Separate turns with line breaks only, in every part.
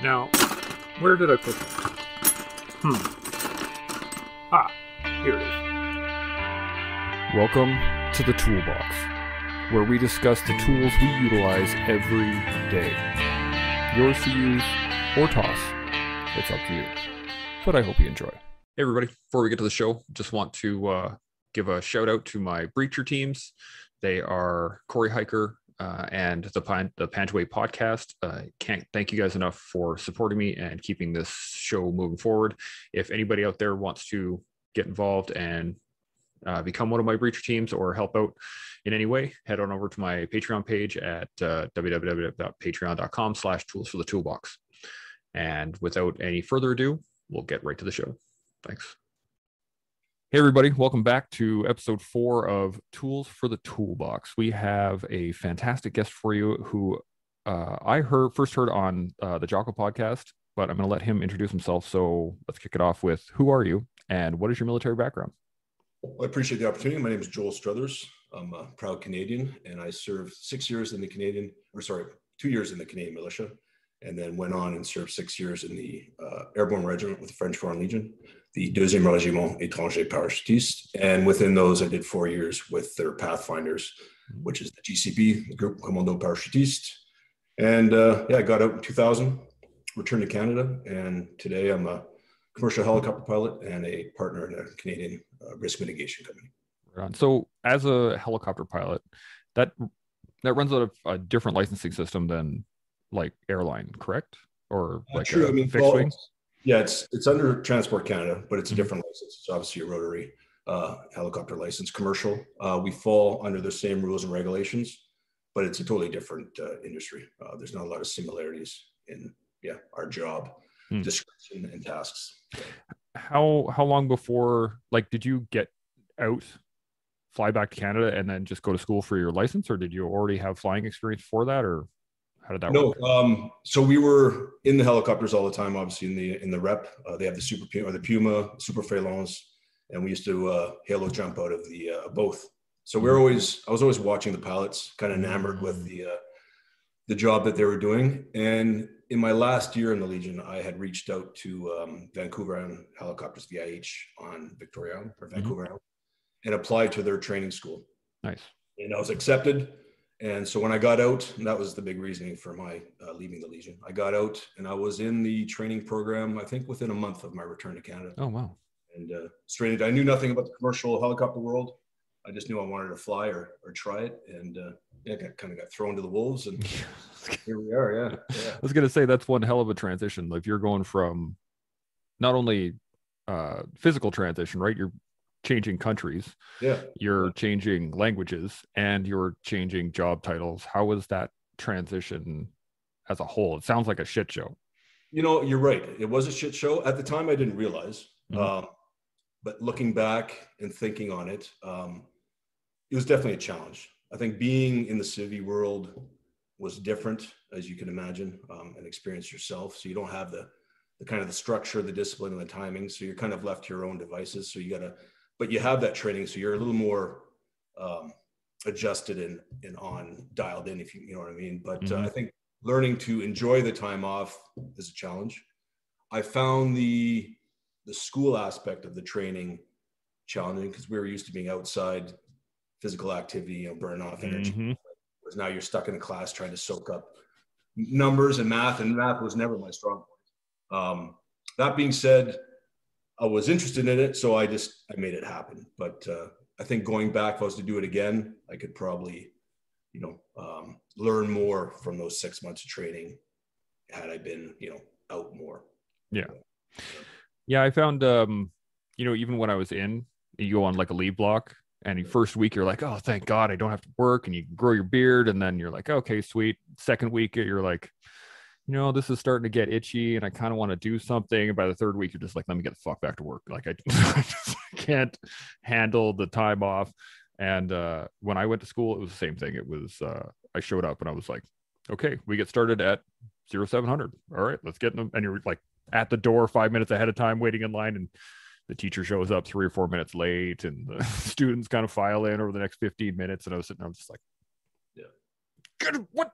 Now, where did I put that? Hmm. Ah, here it is.
Welcome to the Toolbox, where we discuss the tools we utilize every day. Yours to use or toss. It's up to you. But I hope you enjoy.
Hey, everybody. Before we get to the show, just want to uh, give a shout out to my breacher teams. They are Corey Hiker uh, and the, Pan- the Pantaway podcast. Uh, can't thank you guys enough for supporting me and keeping this show moving forward. If anybody out there wants to get involved and uh, become one of my breacher teams or help out in any way, head on over to my Patreon page at uh, www.patreon.com slash tools for the toolbox. And without any further ado, we'll get right to the show. Thanks. Hey, everybody, welcome back to episode four of Tools for the Toolbox. We have a fantastic guest for you who uh, I heard first heard on uh, the Jocko podcast, but I'm going to let him introduce himself. So let's kick it off with who are you and what is your military background?
Well, I appreciate the opportunity. My name is Joel Struthers. I'm a proud Canadian, and I served six years in the Canadian, or sorry, two years in the Canadian militia, and then went on and served six years in the uh, Airborne Regiment with the French Foreign Legion the Deuxième Régiment Étranger Parachutiste. And within those, I did four years with their Pathfinders, which is the GCP, the Group Commando Parachutiste. And uh, yeah, I got out in 2000, returned to Canada, and today I'm a commercial helicopter pilot and a partner in a Canadian uh, risk mitigation company.
Right so, as a helicopter pilot, that that runs out of a different licensing system than like airline, correct? Or like
true.
a
I mean,
fixed
well,
wing?
Yeah, it's it's under Transport Canada, but it's a
Mhm.
different license. It's obviously a rotary uh, helicopter license, commercial. Uh, we fall under the same rules and regulations, but it's a totally different uh, industry. Uh, there's not a lot of similarities in yeah our job
Hmm.
description and tasks.
how how long before like did you get out fly back to canada and then just go to school for your license or did you already have flying experience for that or how did that
No,
work
um, so we were in the helicopters all the time. Obviously, in the in the REP, uh, they have the Super Puma or the Puma Super Phalanx, and we used to uh, halo jump out of the uh, both. So we're always I was always watching the pilots, kind of enamored with the uh, the job that they were doing. And in my last year in the Legion, I had reached out to um, Vancouver Island Helicopters VIH on Victoria Island or Vancouver Island, and applied to their training school
nice
and I was accepted. And so when I got out, and that was the big reasoning for my uh, leaving the Legion. I got out and I was in the training program, I think within a month of my return to Canada.
oh wow
And uh, straight into, I knew nothing about the commercial helicopter world. I just knew I wanted to fly or, or try it. And uh, yeah, got, kind of got thrown to the wolves. And here we are. Yeah. Yeah.
i was gonna say that's one hell of a transition if you're going from not only uh physical transition right you're changing countries
Yeah.
you're changing languages and you're changing job titles how was that transition as a whole it sounds like a shit show
You know, you're right. It was a shit show. At the time, I didn't realize.
Mhm.
Um, but looking back and thinking on it, um, it was definitely a challenge. I think being in the civvy world was different, as you can imagine, um, and experience yourself. So you don't have the, the kind of the structure, the discipline, and the timing. So you're kind of left to your own devices. So you got to, but you have that training. So you're a little more um, adjusted and, and on dialed in, if you, you know what I mean. But uh,
Mhm.
I think learning to enjoy the time off is a challenge. I found the the school aspect of the training challenging because we were used to being outside physical activity, you know, burn off energy.
Mhm.
Whereas now you're stuck in a class trying to soak up numbers and math, and math was never my strong point. Um, that being said, I was interested in it, so I just I made it happen. But uh, I think going back, if I was to do it again, I could probably, you know, um, learn more from those six months of training had I been, you know, out more.
Yeah, Yeah, I found um, you know, even when I was in, you go on like a leave block and the first week you're like, oh thank God I don't have to work and you grow your beard, and then you're like, okay, sweet. Second week you're like, you know, this is starting to get itchy and I kind of want to do something. And by the third week, you're just like, let me get the fuck back to work. Like I, I just can't handle the time off. And uh when I went to school, it was the same thing. It was uh I showed up and I was like, okay, we get started at zero seven hundred. All right, let's get them. And you're like at the door five minutes ahead of time, waiting in line, and the teacher shows up three or four minutes late, and the students kind of file in over the next fifteen minutes. And I was sitting, I was just like,
Yeah.
"Good, what?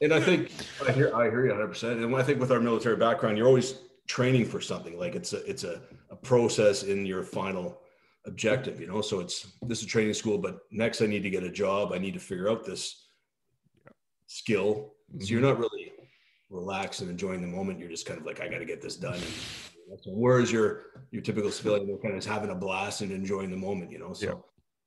And I think I hear I hear you 100. percent And I think with our military background, you're always training for something. Like it's a it's a, a process in your final objective. You know, so it's this is training school, but next I need to get a job. I need to figure out this skill. So you're not really relaxed and enjoying the moment. You're just kind of like, I got to get this done. And whereas your your typical civilian, they're kind of having a blast and enjoying the moment. You know, so.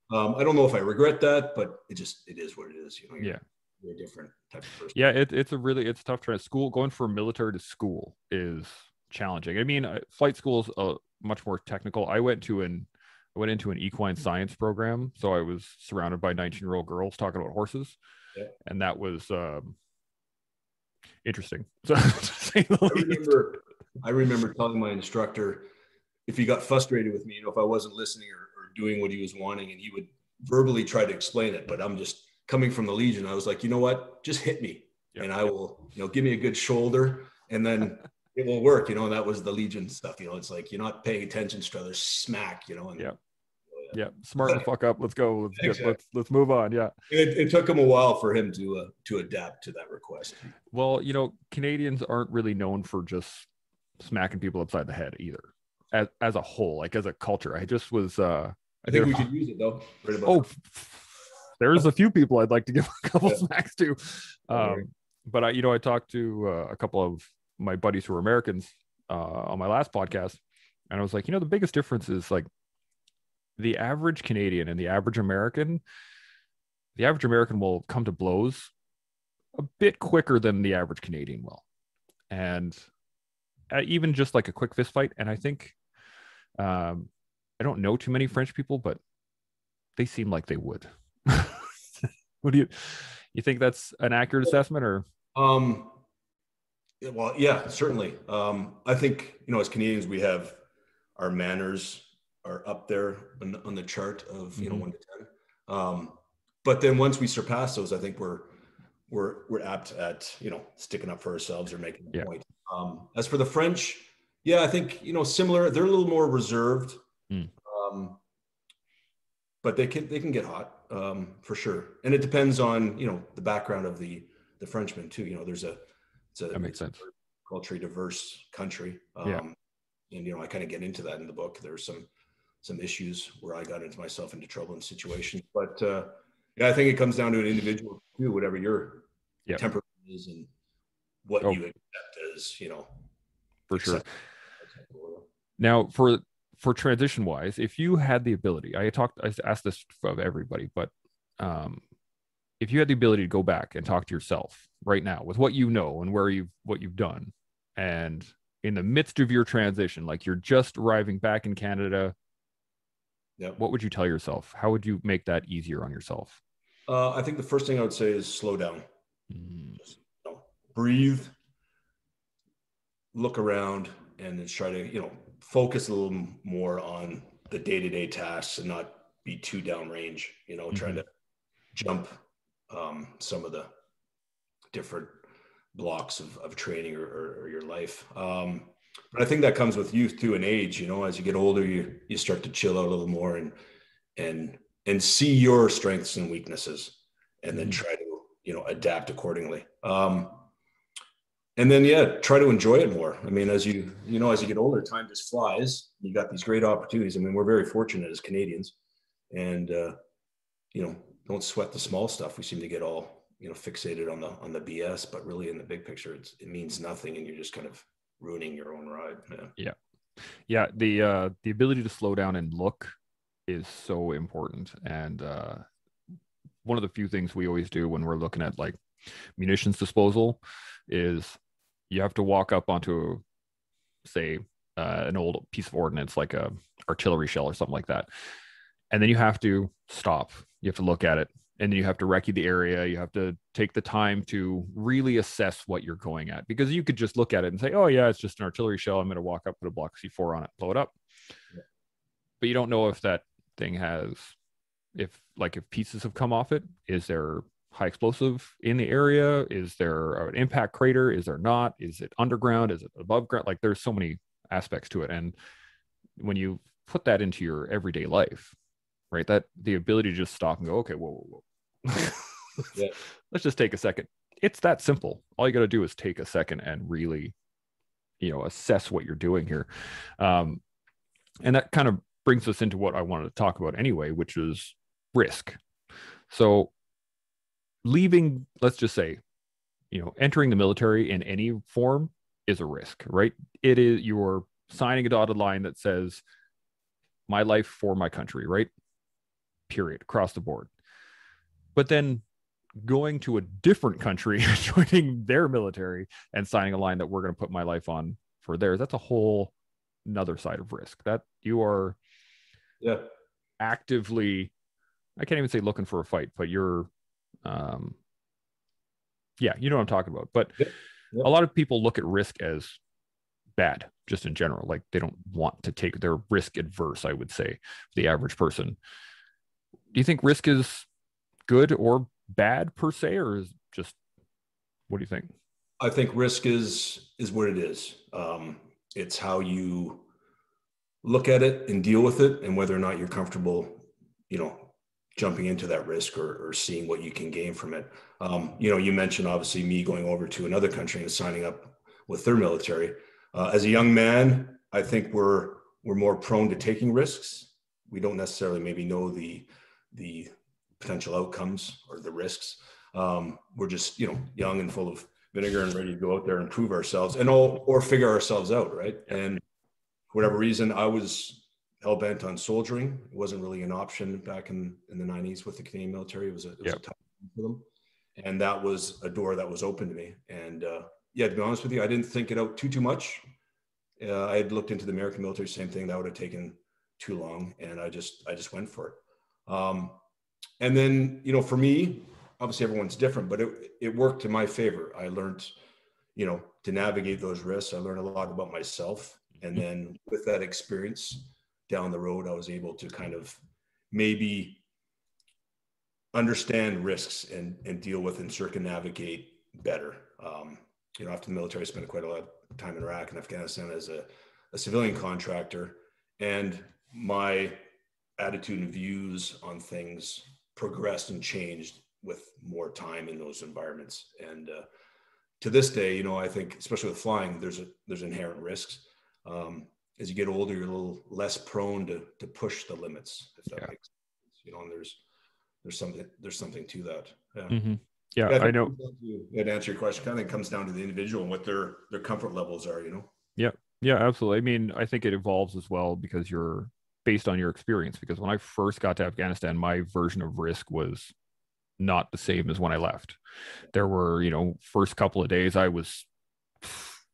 Um, I don't know if I regret that, but it just it is what it is. You know,
Yeah.
A different type of person.
Yeah, it, it's a really it's tough to school going from military to school is challenging. I mean, uh, flight school is uh, much more technical. I went to an I went into an equine science program, so I was surrounded by 19 year old girls talking about horses,
Yeah.
and that was um, interesting. So, to say the
I remember I remember telling my instructor if he got frustrated with me, you know, if I wasn't listening or, or doing what he was wanting, and he would verbally try to explain it, but I'm just coming from the Legion. I was like, you know what, just hit me,
Yeah.
and I will, you know, give me a good shoulder, and then it will work. You know, and that was the Legion stuff. You know, it's like you're not paying attention, Struthers, smack. You know, and
Yeah. yeah, smart the fuck up. Let's go. Let's get, let's let's move on. Yeah.
It, it took him a while for him to uh, to adapt to that request.
Well, you know, Canadians aren't really known for just smacking people upside the head either. As as a whole, like as a culture, I just was. uh
I think we could use it though. Right
Oh, there's a few people I'd like to give a couple
Yeah.
smacks to. Um, but I, you know, I talked to uh, a couple of my buddies who are Americans uh, on my last podcast, and I was like, you know, the biggest difference is like the average Canadian and the average American. The average American will come to blows a bit quicker than the average Canadian will, and uh, even just like a quick fist fight. And I think um, I don't know too many French people, but they seem like they would. what do you you think that's an accurate assessment or
Um, well, yeah, certainly. Um, I think you know, as Canadians, we have our manners are up there on, on the chart of you know
Mhm.
one to ten. Um, but then once we surpass those, I think we're we're we're apt at you know sticking up for ourselves or making a
Yeah.
point. Um, as for the French, yeah, I think you know similar. They're a little more reserved.
Mm.
Um, but they can they can get hot um, for sure, and it depends on you know the background of the the Frenchman too. You know, there's a it's a
that makes sense
culturally diverse country. Um,
Yeah.
And you know, I kind of get into that in the book. There's some some issues where I got into myself into trouble in situations, but uh, yeah, I think it comes down to an individual too. Whatever your
Yeah.
temperament is and what
Oh.
you accept as, you know,
for sure now for for transition wise if you had the ability i talked i asked this of everybody but um if you had the ability to go back and talk to yourself right now with what you know and where you've what you've done and in the midst of your transition like you're just arriving back in canada
Yeah.
what would you tell yourself how would you make that easier on yourself
Uh, I think the first thing I would say is slow down.
Mm,
Just, you know, breathe, look around, and then try to, you know, focus a little more on the day-to-day tasks and not be too downrange, you know, trying to jump um, some of the different blocks of, of training or, or, or your life. Um, but I think that comes with youth too and age, you know, as you get older, you, you start to chill out a little more and, and, and see your strengths and weaknesses and then
Mhm.
try to, you know, adapt accordingly. Um, and then, yeah, try to enjoy it more. I mean, as you, you know, as you get older, time just flies. You got these great opportunities. I mean, we're very fortunate as Canadians and, uh, you know, don't sweat the small stuff. We seem to get all, you know, fixated on the, on the BS, but really in the big picture, it's, it means nothing. And you're just kind of ruining your own ride. Yeah.
yeah the uh the ability to slow down and look is so important and uh one of the few things we always do when we're looking at like munitions disposal is you have to walk up onto say uh, an old piece of ordnance like a artillery shell or something like that. And then you have to stop. You have to look at it. And then you have to recce the area. You have to take the time to really assess what you're going at. Because you could just look at it and say oh yeah it's just an artillery shell. I'm going to walk up put a block c4 on it blow it up. But you don't know if that thing has if like if pieces have come off it. Is there high explosive in the area is there an impact crater is there not is it underground is it above ground like there's so many aspects to it and when you put that into your everyday life right that the ability to just stop and go okay whoa whoa whoa
Yeah.
let's just take a second it's that simple. All you got to do is take a second and really, you know, assess what you're doing here. Um, and that kind of brings us into what I wanted to talk about anyway, which is risk. So, leaving, let's just say, you know, entering the military in any form is a risk, right? It is you're signing a dotted line that says, my life for my country, right? Period, across the board. But then going to a different country, joining their military and signing a line that we're going to put my life on for theirs, that's a whole another side of risk that you are
yeah
actively i can't even say looking for a fight but you're um yeah you know what i'm talking about but
Yep. Yep.
a lot of people look at risk as bad just in general like they don't want to take their risk adverse i would say the average person do you think risk is good or bad per se or is just what do you think
I think risk is is what it is. Um, it's how you look at it and deal with it, and whether or not you're comfortable, you know, jumping into that risk or, or seeing what you can gain from it. Um, you know, you mentioned obviously me going over to another country and signing up with their military. Uh, as a young man, I think we're we're more prone to taking risks. We don't necessarily maybe know the the potential outcomes or the risks. Um, we're just you know young and full of vinegar and ready to go out there and prove ourselves and all or figure ourselves out, right? And for whatever reason, I was hell bent on soldiering. It wasn't really an option back in, in the 90s with the Canadian military. It was a, it was
Yep.
a tough for them. And that was a door that was open to me. And uh, yeah, to be honest with you, I didn't think it out too, too much. Uh, I had looked into the American military, same thing. That would have taken too long. And I just, I just went for it. Um, and then, you know, for me, obviously everyone's different, but it, it worked in my favor. I learned, you know, to navigate those risks. I learned a lot about myself. And then with that experience down the road, I was able to kind of maybe understand risks and, and deal with and circumnavigate better. Um, you know, after the military, I spent quite a lot of time in Iraq and Afghanistan as a, a civilian contractor. And my attitude and views on things progressed and changed with more time in those environments. And uh, to this day, you know, I think especially with flying, there's a there's inherent risks. Um, as you get older, you're a little less prone to to push the limits, if that
Yeah.
makes sense. You know, and there's there's something there's something to that. Yeah.
mm-hmm. yeah,
Yeah,
i know
think it comes down to- yeah, to answer your question, kind of comes down to the individual and what their their comfort levels are. You know.
Yeah. Yeah, absolutely. I mean, I think it evolves as well because you're based on your experience. Because when I first got to Afghanistan, my version of risk was not the same as when I left. There were, you know, first couple of days I was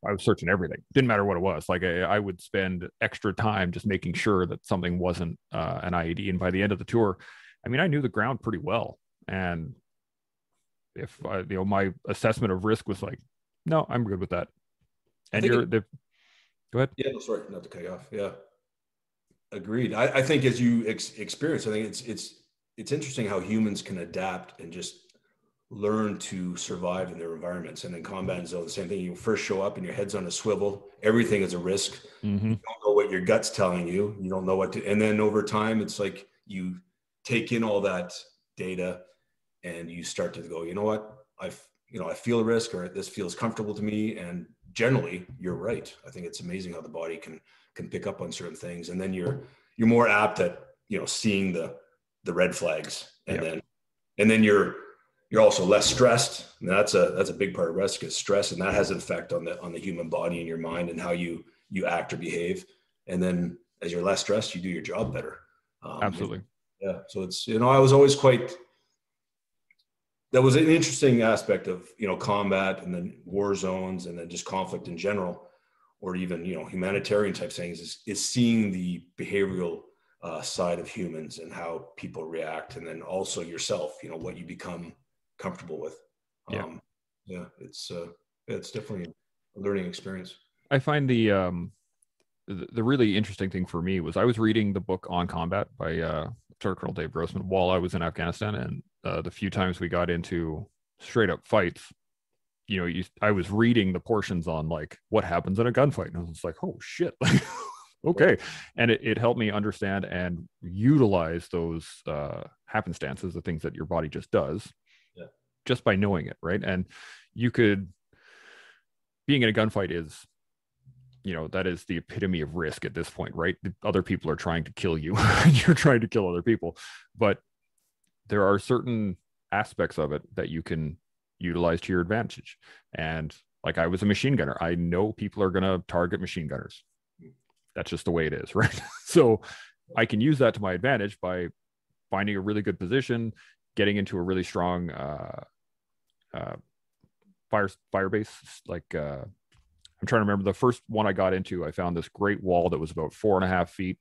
I was searching everything. Didn't matter what it was. Like I, I would spend extra time just making sure that something wasn't uh, an IED. And by the end of the tour, I mean, I knew the ground pretty well. And if I, you know, my assessment of risk was like, no, I'm good with that. And you're
it-
the go ahead.
Yeah, no, sorry, not to cut you off. Yeah, agreed. I, I think as you ex- experience, I think it's it's it's interesting how humans can adapt and just learn to survive in their environments. And in combat zone, the same thing. You first show up and your head's on a swivel. Everything is a risk.
Mm-hmm.
You don't know what your gut's telling you. You don't know what to. And then over time, it's like you take in all that data, and you start to go. You know what? I you know I feel a risk, or this feels comfortable to me, and generally you're right i think it's amazing how the body can can pick up on certain things and then you're you're more apt at you know seeing the the red flags and
Yep.
then and then you're you're also less stressed. And that's a that's a big part of rest is stress and that has an effect on the on the human body and your mind and how you you act or behave. And then as you're less stressed you do your job better. Um,
Absolutely.
yeah so it's you know i was always quite that was an interesting aspect of you know combat and then war zones and then just conflict in general or even you know humanitarian type things is, is seeing the behavioral uh, side of humans and how people react and then also yourself you know what you become comfortable with
Yeah.
um, yeah it's uh, it's definitely a learning experience
I find the um the, the really interesting thing for me was I was reading the book on combat by uh Colonel Dave Grossman while I was in Afghanistan and uh, the few times we got into straight up fights you know you, I was reading the portions on like what happens in a gunfight and I was like oh shit like okay and it, it helped me understand and utilize those uh happenstances the things that your body just does. Just by knowing it, right? And you could being in a gunfight is you know that is the epitome of risk at this point right? Other people are trying to kill you and you're trying to kill other people. But there are certain aspects of it that you can utilize to your advantage. And like i was a machine gunner. I know people are going to target machine gunners. That's just the way it is right? So i can use that to my advantage by finding a really good position getting into a really strong uh, uh, fire fire base like uh, i'm trying to remember the first one i got into i found this great wall that was about four and a half feet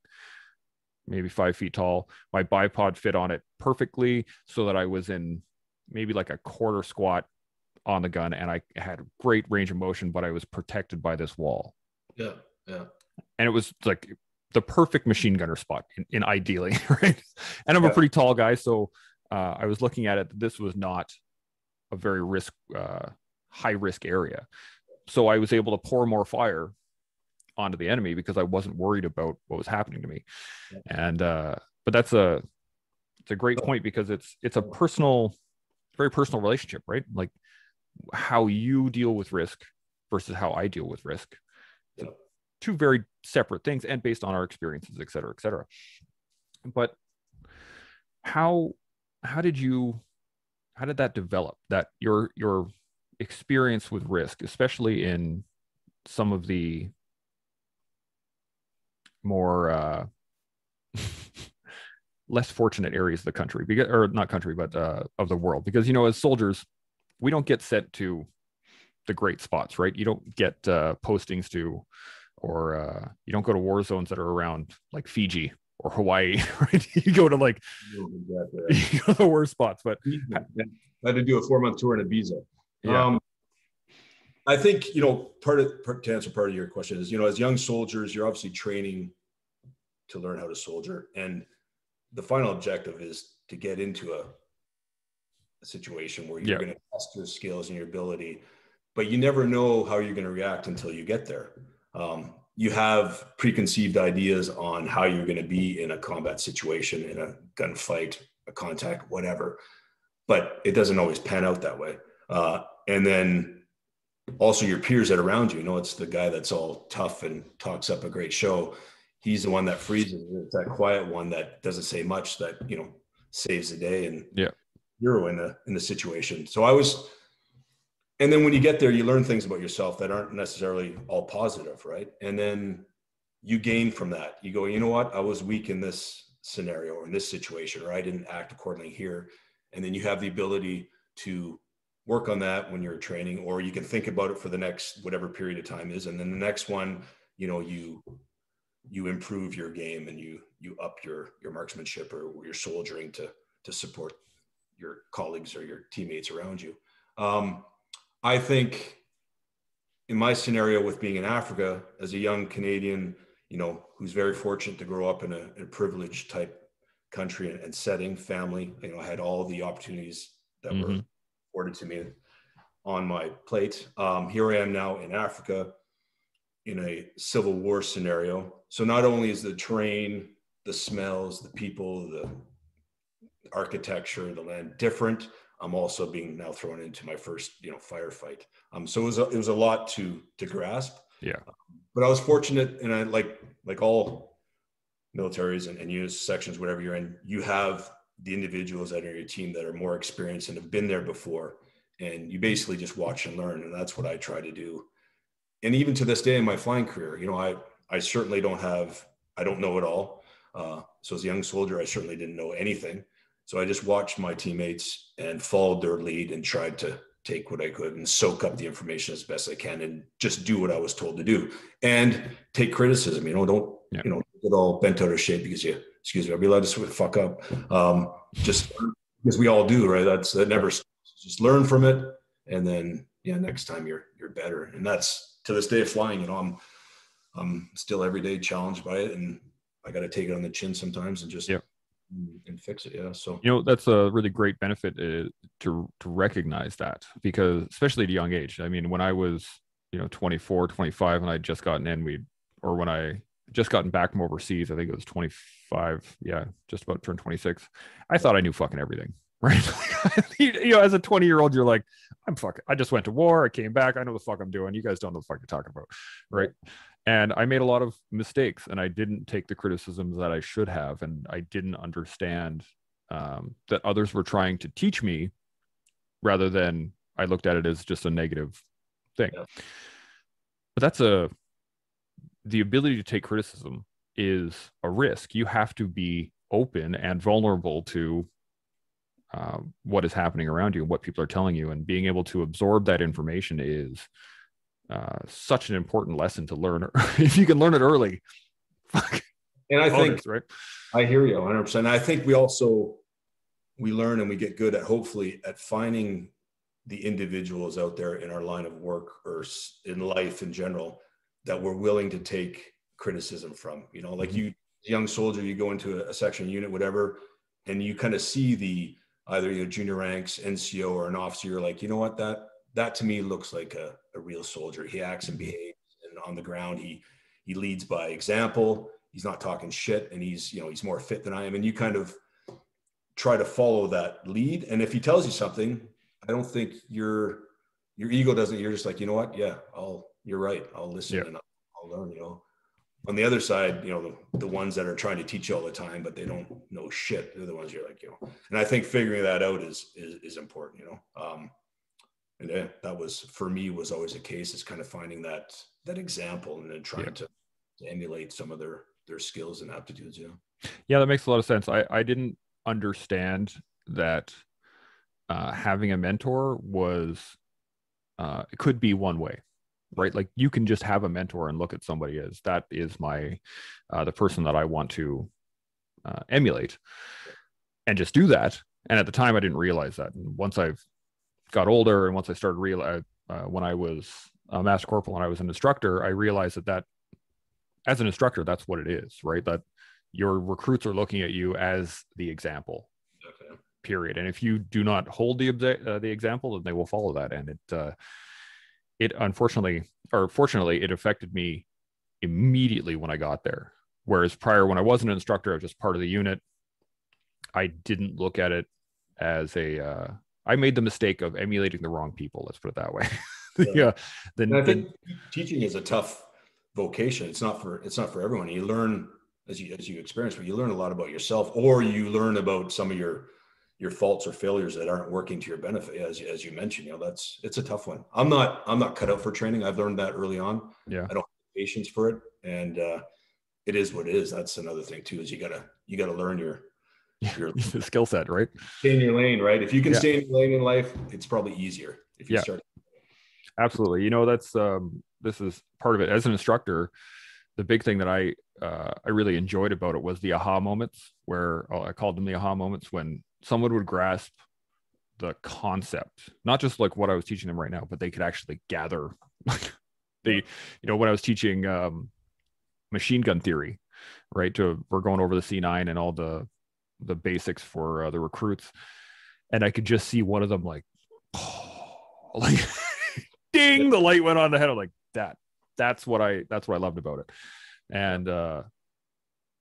maybe five feet tall. My bipod fit on it perfectly so that i was in maybe like a quarter squat on the gun and i had great range of motion but i was protected by this wall.
Yeah, yeah.
and it was like the perfect machine gunner spot in, in ideally right? And i'm a pretty tall guy so uh, i was looking at it this was not a very risk uh, high risk area. So i was able to pour more fire onto the enemy because i wasn't worried about what was happening to me. And uh but that's a it's a great point because it's it's a personal very personal relationship right? Like how you deal with risk versus how i deal with risk.
Yeah.
two very separate things and based on our experiences et cetera et cetera. But how how did you how did that develop that your your experience with risk especially in some of the more uh less fortunate areas of the country because or not country but uh of the world? Because you know as soldiers we don't get sent to the great spots right? You don't get uh postings to or uh you don't go to war zones that are around like fiji or hawaii right you go to like
Exactly.
go to the worst spots but
I had to do a four month tour in Ibiza.
Yeah.
Um, I think, you know, part of part, to answer part of your question is, you know, as young soldiers, you're obviously training to learn how to soldier. And the final objective is to get into a, a situation where you're
Yeah.
going to test your skills and your ability, but you never know how you're going to react until you get there. Um, you have preconceived ideas on how you're going to be in a combat situation, in a gunfight, a contact, whatever but it doesn't always pan out that way. Uh, and then also your peers that are around you, you know, it's the guy that's all tough and talks up a great show. He's the one that freezes. It's that quiet one that doesn't say much that, you know, saves the day and
Yeah.
hero in the, in the situation. So I was, and then when you get there, you learn things about yourself that aren't necessarily all positive. Right. And then you gain from that. You go, you know what? I was weak in this scenario or in this situation, or I didn't act accordingly here and then you have the ability to work on that when you're training or you can think about it for the next whatever period of time is and then the next one you know you you improve your game and you you up your your marksmanship or your soldiering to to support your colleagues or your teammates around you um, i think in my scenario with being in africa as a young canadian you know who's very fortunate to grow up in a, in a privileged type country and, and setting, family. You know, I had all the opportunities that were
Mhm.
afforded to me on my plate. Um, here I am now in Africa in a civil war scenario. So not only is the terrain, the smells, the people, the architecture, the land different, I'm also being now thrown into my first, you know, firefight. Um, so it was a, it was a lot to to grasp.
Yeah.
But I was fortunate, and I like like all militaries and, and units, sections, whatever you're in, you have the individuals that are your team that are more experienced and have been there before. And you basically just watch and learn. And that's what I try to do. And even to this day in my flying career, you know, I, I certainly don't have, I don't know it all. Uh, so as a young soldier, I certainly didn't know anything. So I just watched my teammates and followed their lead and tried to take what I could and soak up the information as best I can and just do what I was told to do and take criticism. You know, don't
Yeah.
you know get all bent out of shape because you excuse me, I'll be allowed to sort of fuck up. Um, just because we all do, right? That's that never stops. just learn from it and then yeah, next time you're you're better. And that's to this day of flying, you know, I'm I'm still every day challenged by it and I gotta take it on the chin sometimes and just
Yep.
And fix it. Yeah. So
you know that's a really great benefit uh, to to recognize that because especially at a young age i mean when i was you know 24 25 and i'd just gotten in we or when i just gotten back from overseas i think it was 25 yeah just about turned 26 i thought i knew fucking everything right? you know, as a 20 year old, you're like, I'm fucking, I just went to war. I came back. I know the fuck I'm doing. You guys don't know the fuck you're talking about. Right. And I made a lot of mistakes and I didn't take the criticisms that I should have. And I didn't understand um, that others were trying to teach me rather than I looked at it as just a negative thing. Yeah. But that's a, the ability to take criticism is a risk. You have to be open and vulnerable to uh, what is happening around you and what people are telling you and being able to absorb that information is uh, such an important lesson to learn if you can learn it early.
And i think right? I hear you 100% i think we also we learn and we get good at hopefully at finding the individuals out there in our line of work or in life in general that we're willing to take criticism from you know like mm-hmm. you young soldier you go into a, a section unit whatever and you kind of see the either your junior ranks, NCO, or an officer, you're like, you know what, that that to me looks like a, a real soldier. He acts and mm-hmm. behaves, and on the ground, he he leads by example. He's not talking shit, and he's you know he's more fit than I am. And you kind of try to follow that lead. And if he tells you something, I don't think your your ego doesn't. You're just like, you know what, yeah, I'll. You're right. I'll listen yeah. and I'll, I'll learn. You know, on the other side, you know, the, the ones that are trying to teach you all the time, but they don't know shit. They're the ones you're like, you know, and I think figuring that out is, is, is important, you know? Um, and yeah, that was, for me was always a case is kind of finding that, that example and then trying yeah. to, to emulate some of their, their skills and aptitudes. You know?
Yeah, that makes a lot of sense. I, I didn't understand that uh, having a mentor was, uh, it could be one way right like you can just have a mentor and look at somebody as that is my uh, the person that i want to uh, emulate and just do that and at the time i didn't realize that and once i've got older and once i started real uh, uh, when i was a master corporal and i was an instructor i realized that that as an instructor that's what it is right that your recruits are looking at you as the example okay. period and if you do not hold the uh, the example then they will follow that and it uh, it unfortunately or fortunately it affected me immediately when I got there. Whereas prior, when I wasn't an instructor, I was just part of the unit. I didn't look at it as a. Uh, I made the mistake of emulating the wrong people. Let's put it that way. yeah.
Then I think teaching is a tough vocation. It's not for it's not for everyone. You learn as you as you experience, but you learn a lot about yourself, or you learn about some of your your faults or failures that aren't working to your benefit as, as you mentioned you know that's it's a tough one i'm not i'm not cut out for training i've learned that early on
yeah
i don't have patience for it and uh it is what it is that's another thing too is you gotta you gotta learn your
your skill set right
stay in your lane right if you can yeah. stay in your lane in life it's probably easier if you yeah. start
absolutely you know that's um this is part of it as an instructor the big thing that i uh, i really enjoyed about it was the aha moments where oh, i called them the aha moments when someone would grasp the concept, not just like what I was teaching them right now, but they could actually gather like the, you know, when I was teaching um, machine gun theory, right? To we're going over the C9 and all the the basics for uh, the recruits, and I could just see one of them like, oh, like, ding, the light went on the head. I'm like that. That's what I. That's what I loved about it, and uh,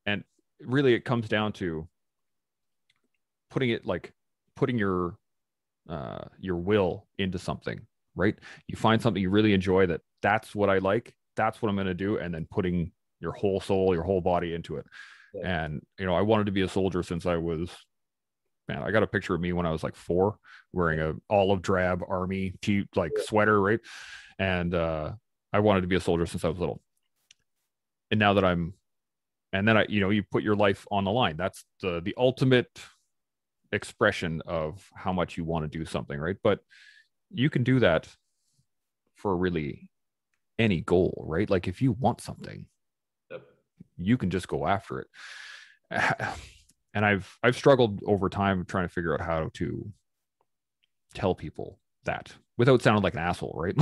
and really it comes down to putting it like putting your uh, your will into something, right? You find something you really enjoy that that's what I like, that's what I'm going to do, and then putting your whole soul, your whole body into it. Yeah. And you know, I wanted to be a soldier since I was man. I got a picture of me when I was like four, wearing a olive drab army t like sweater, right? And uh, I wanted to be a soldier since I was little. And now that I'm, and then I, you know, you put your life on the line. That's the the ultimate expression of how much you want to do something, right? But you can do that for really any goal, right? Like if you want something. You can just go after it. And I've I've struggled over time trying to figure out how to tell people that without sounding like an asshole, right?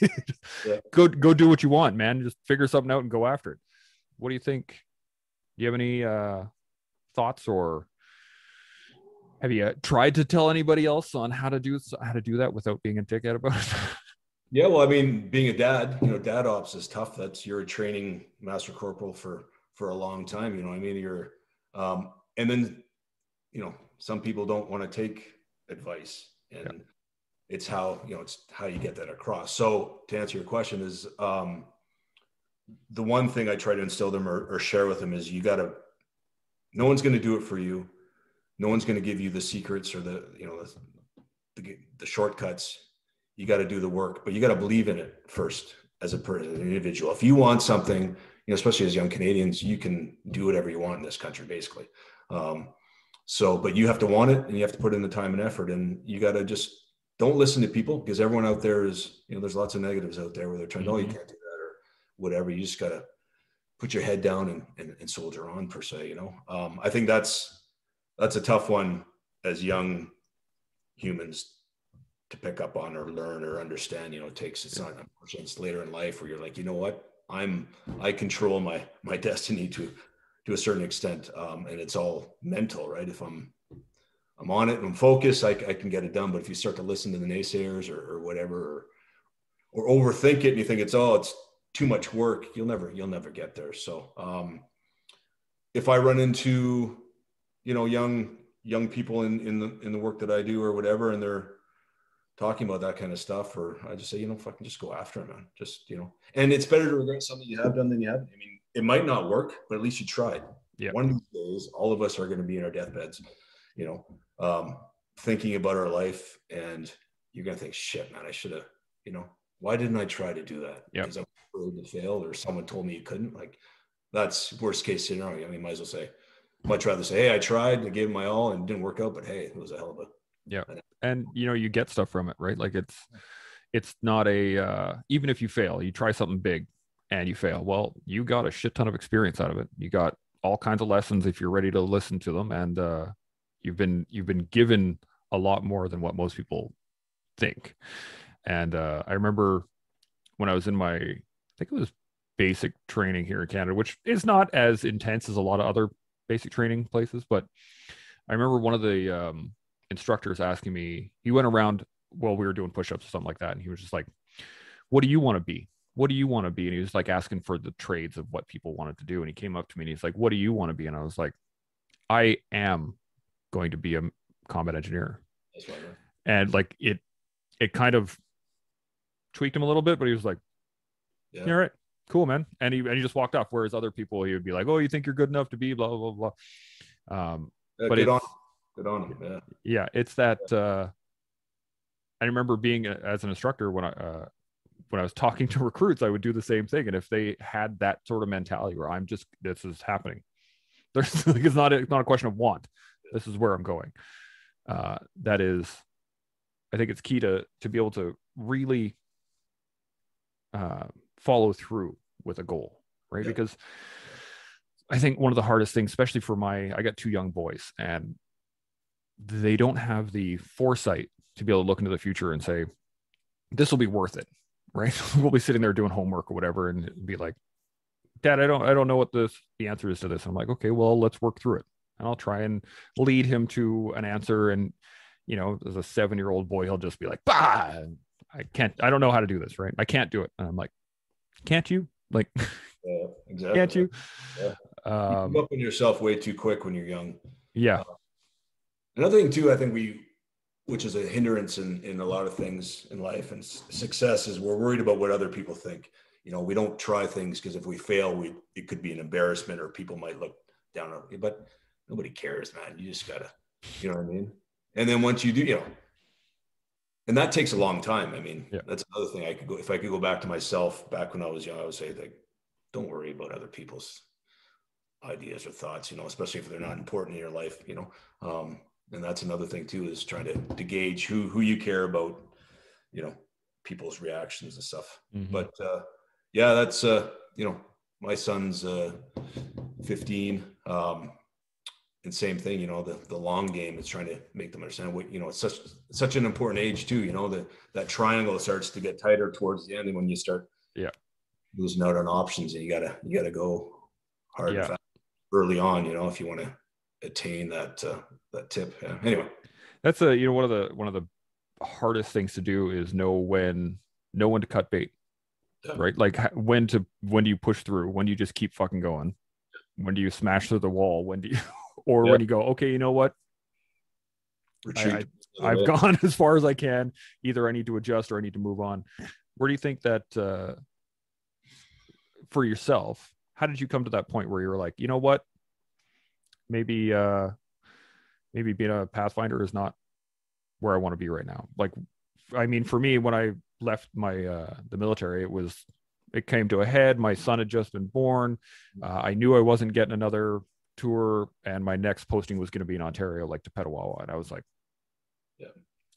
yeah. Go go do what you want, man. Just figure something out and go after it. What do you think? Do you have any uh, thoughts or have you tried to tell anybody else on how to do how to do that without being a dickhead about it?
yeah, well, I mean, being a dad, you know, dad ops is tough. That's you're a training master corporal for for a long time. You know, I mean, you're, um, and then, you know, some people don't want to take advice and
Yeah.
it's how you know it's how you get that across so to answer your question is um, the one thing i try to instill them or, or share with them is you got to no one's going to do it for you no one's going to give you the secrets or the you know the, the, the shortcuts you got to do the work but you got to believe in it first as a person an individual. If you want something you know especially as young canadians you can do whatever you want in this country basically. Um, so but you have to want it and you have to put in the time and effort and you got to just don't listen to people because everyone out there is you know there's lots of negatives out there where they're trying oh you can't do that or whatever. You just got to put your head down and, and, and soldier on per se you know? Um, i think that's that's a tough one as young humans to pick up on or learn or understand you know it takes it's not unfortunately it's later in life where you're like you know what? I'm i control my my destiny to to a certain extent um, and it's all mental right? If i'm i'm on it and i'm focused I, I can get it done. But if you start to listen to the naysayers or, or whatever or, or overthink it and you think it's oh it's too much work you'll never you'll never get there. So um if i run into you know young young people in in the in the work that i do or whatever and they're talking about that kind of stuff or i just say you know fucking just go after it man. Just you know. And it's better to regret something you have done than you haven't. I mean it might not work but at least you tried.
Yeah.
one of these days all of us are going to be in our deathbeds you know um thinking about our life and you're going to think shit man i should have you know? Why didn't i try to do that?
Yep.
because i'm afraid to fail or someone told me you couldn't. Like that's worst case scenario. I mean might as well say much rather say hey i tried i gave my all and it didn't work out but hey it was a hell of a
and you know you get stuff from it right? Like it's it's not a uh even if you fail you try something big and you fail. Well you got a shit ton of experience out of it. You got all kinds of lessons if you're ready to listen to them. And uh you've been you've been given a lot more than what most people think. And uh i remember when i was in my i think it was basic training here in canada which is not as intense as a lot of other basic training places but i remember one of the um instructors asking me, he went around while we were doing push-ups or something like that, and he was just like, "What do you want to be? What do you want to be?" And he was like asking for the trades of what people wanted to do, and he came up to me and he's like, "What do you want to be?" And I was like, "I am going to be a combat engineer," and like it, it kind of tweaked him a little bit, but he was like,
yeah
"All right, cool, man," and he and he just walked off. Whereas other people, he would be like, "Oh, you think you're good enough to be blah blah blah." blah. Um,
Yeah,
but it's-
on good on him yeah.
Yeah it's that uh i remember being a, as an instructor when i uh when i was talking to recruits i would do the same thing and if they had that sort of mentality where i'm just this is happening there's like it's not a, it's not a question of want. This is where i'm going. Uh that is i think it's key to to be able to really uh follow through with a goal right?
Yeah.
because i think one of the hardest things especially for my i got two young boys and they don't have the foresight to be able to look into the future and say this will be worth it right? We'll be sitting there doing homework or whatever and be like dad i don't i don't know what this the answer is to this. I'm like okay well let's work through it. And i'll try and lead him to an answer and you know as a seven year old boy he'll just be like bah! I can't i don't know how to do this right? I can't do it. And i'm like can't you? Like
yeah exactly.
can't you?
Yeah. you
um
come up on yourself way too quick when you're young.
Yeah
Another thing too, I think we, which is a hindrance in in a lot of things in life and success, is we're worried about what other people think. You know, we don't try things because if we fail, we it could be an embarrassment or people might look down on you. But nobody cares, man. You just gotta, you know what I mean. And then once you do, you know, and that takes a long time. I mean,
Yeah.
that's another thing I could go if I could go back to myself back when I was young. I would say like, don't worry about other people's ideas or thoughts. You know, especially if they're not important in your life. You know. Um, and that's another thing too is trying to, to gauge who who you care about you know people's reactions and stuff
mhm.
but uh yeah that's uh you know my son's uh 15 um and same thing you know the the long game is trying to make them understand what you know it's such such an important age too you know that that triangle starts to get tighter towards the end and when you start
Yeah.
losing out on options and you gotta you gotta go hard
Yeah.
and fast early on you know if you want to attain that uh that tip yeah anyway
that's a you know one of the one of the hardest things to do is know when know when to cut bait
Yeah.
right like when to when do you push through when do you just keep fucking going when do you smash through the wall when do you or
Yeah.
when you go okay you know what
retreat.
I, I've gone as far as I can. Either I need to adjust or I need to move on. Where do you think that uh, for yourself? How did you come to that point where you were like, you know what? Maybe uh, maybe being a pathfinder is not where I want to be right now. Like, I mean, for me, when I left my uh, the military, it was it came to a head. My son had just been born. Uh, I knew I wasn't getting another tour, and my next posting was going to be in Ontario, like to Petawawa, and I was like,
Yeah.